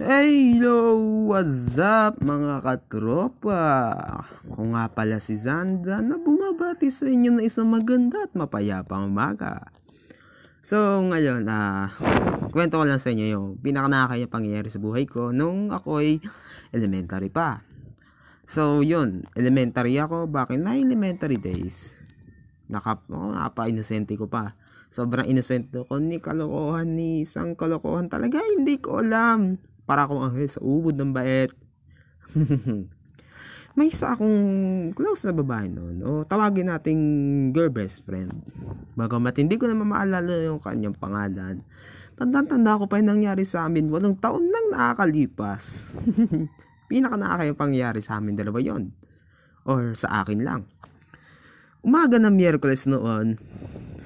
Hello! What's up mga katropa? Ako nga pala si Zanda na bumabati sa inyo na isang maganda at mapayapang umaga. So ngayon, ah, kwento ko lang sa inyo yung pinaka nakakaya pangyayari sa buhay ko nung ako'y elementary pa. So yun, elementary ako, back in my elementary days. Naka, oh, napaka-inosente ko pa. Sobrang innocent ko ni kalokohan ni isang kalokohan talaga, hindi ko alam para akong anghel sa ubod ng bait. May isa akong close na babae noon. O tawagin nating girl best friend. Bagamat hindi ko naman maalala yung kanyang pangalan. Tandang-tanda ko pa yung nangyari sa amin. Walong taon nang nakakalipas. Pinaka nakakayang pangyari sa amin dalawa yon Or sa akin lang. Umaga ng Miyerkules noon,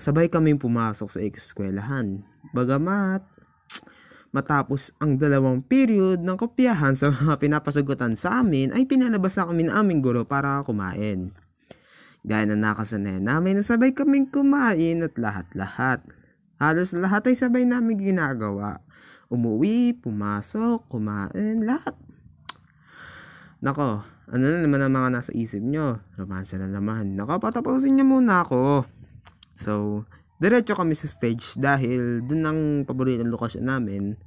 sabay kaming pumasok sa eskwelahan. Bagamat Matapos ang dalawang period ng kopyahan sa mga pinapasagutan sa amin ay pinalabas na kami ng aming guro para kumain. Gaya na nakasanay namin na sabay kaming kumain at lahat-lahat. Halos lahat ay sabay namin ginagawa. Umuwi, pumasok, kumain, lahat. Nako, ano na naman ang mga nasa isip nyo? Romansya na naman. Nako, patapusin nyo muna ako. So, diretso kami sa stage dahil dun ang paboritong lokasyon namin.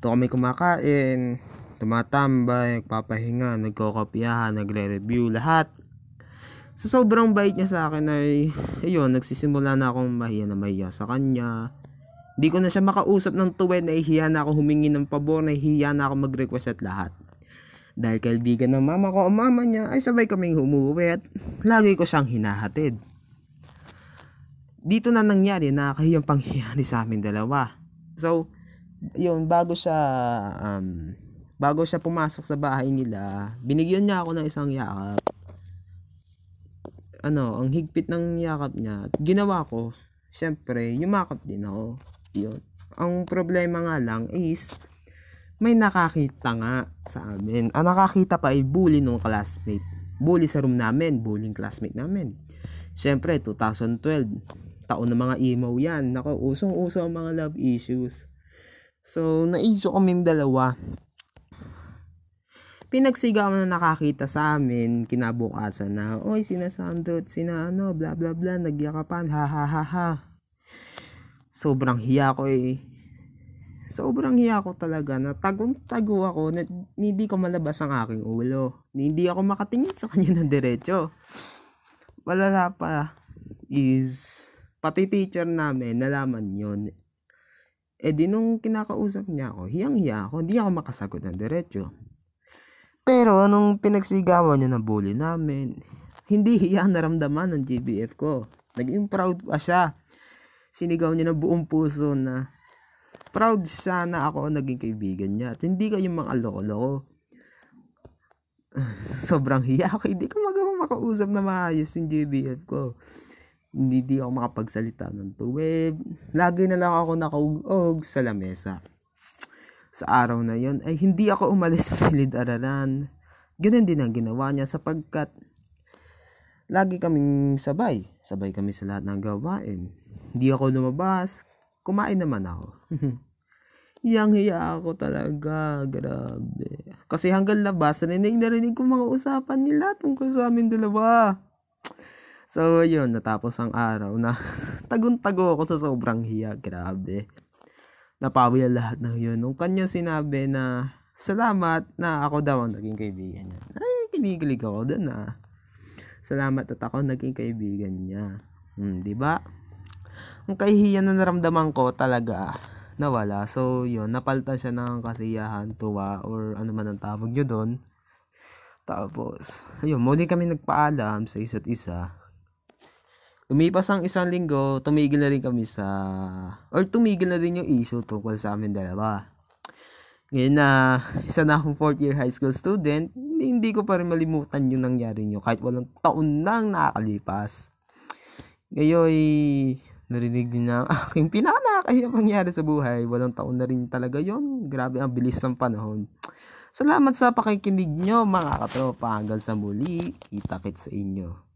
Ito kami kumakain, tumatambay, nagpapahinga, nagkokopyahan, nagre-review, lahat. Sa so, sobrang bait niya sa akin ay, ayun, nagsisimula na akong mahiya na mahiya sa kanya. Hindi ko na siya makausap ng tuwid, nahihiya na ako humingi ng pabor, nahihiya na ako mag-request at lahat. Dahil kaibigan ng mama ko o mama niya ay sabay kaming humuwi at lagi ko siyang hinahatid dito na nangyari na kahiyang pangyayari sa amin dalawa. So, yun, bago siya, um, bago siya pumasok sa bahay nila, binigyan niya ako ng isang yakap. Ano, ang higpit ng yakap niya, ginawa ko, syempre, yumakap din ako. Yun. Ang problema nga lang is, may nakakita nga sa amin. Ang nakakita pa ay bully nung classmate. Bully sa room namin, bullying classmate namin. Syempre, 2012 taon ng mga emo yan. Nako, usong-uso ang mga love issues. So, naiso kaming dalawa. Pinagsigawan na nakakita sa amin, kinabukasan na, oy, sina Sandro sina ano, bla bla bla, nagyakapan, ha ha ha ha. Sobrang hiya ko eh. Sobrang hiya ko talaga na tagong-tago ako na hindi ko malabas ang aking ulo. Hindi ako makatingin sa kanya ng diretso. Wala pa is pati teacher namin, nalaman yon Eh di nung kinakausap niya ako, hiyang-hiya ako, hindi ako makasagot ng diretso. Pero nung pinagsigawan niya ng bully namin, hindi hiya naramdaman ng GBF ko. Naging proud pa siya. Sinigaw niya ng buong puso na proud siya na ako naging kaibigan niya. At hindi kayo mga loko-loko. Sobrang hiya ako. Hindi ko magawa makausap na maayos yung GBF ko hindi di ako makapagsalita ng tuwid. Lagi na lang ako nakaugog sa lamesa. Sa araw na yon ay hindi ako umalis sa silid-aralan. Ganun din ang ginawa niya sapagkat lagi kaming sabay. Sabay kami sa lahat ng gawain. Hindi ako lumabas. Kumain naman ako. Yang hiya ako talaga. Grabe. Kasi hanggang labas, narinig na rinig ko mga usapan nila tungkol sa amin dalawa. So, yun, natapos ang araw na tagun-tago ako sa sobrang hiya. Grabe. Napawi ang lahat ng yun. Nung kanya sinabi na salamat na ako daw ang naging kaibigan niya. Ay, kinikilig ako doon na. Salamat at ako naging kaibigan niya. Hmm, di ba? Ang kahihiyan na naramdaman ko talaga nawala. So, yun, napalta siya ng kasiyahan, tuwa, or ano man ang tawag nyo doon. Tapos, ayun, muli kami nagpaalam sa isa't isa Lumipas ang isang linggo, tumigil na rin kami sa, or tumigil na din yung issue tungkol sa amin dalawa. Ngayon na, isa na akong fourth year high school student, hindi, ko pa rin malimutan yung nangyari nyo kahit walang taon nang nakakalipas. Ngayon, narinig din na aking pinakakaya mangyari sa buhay. Walang taon na rin talaga yon Grabe ang bilis ng panahon. Salamat sa pakikinig nyo mga katropa. Hanggang sa muli, kita-kit sa inyo.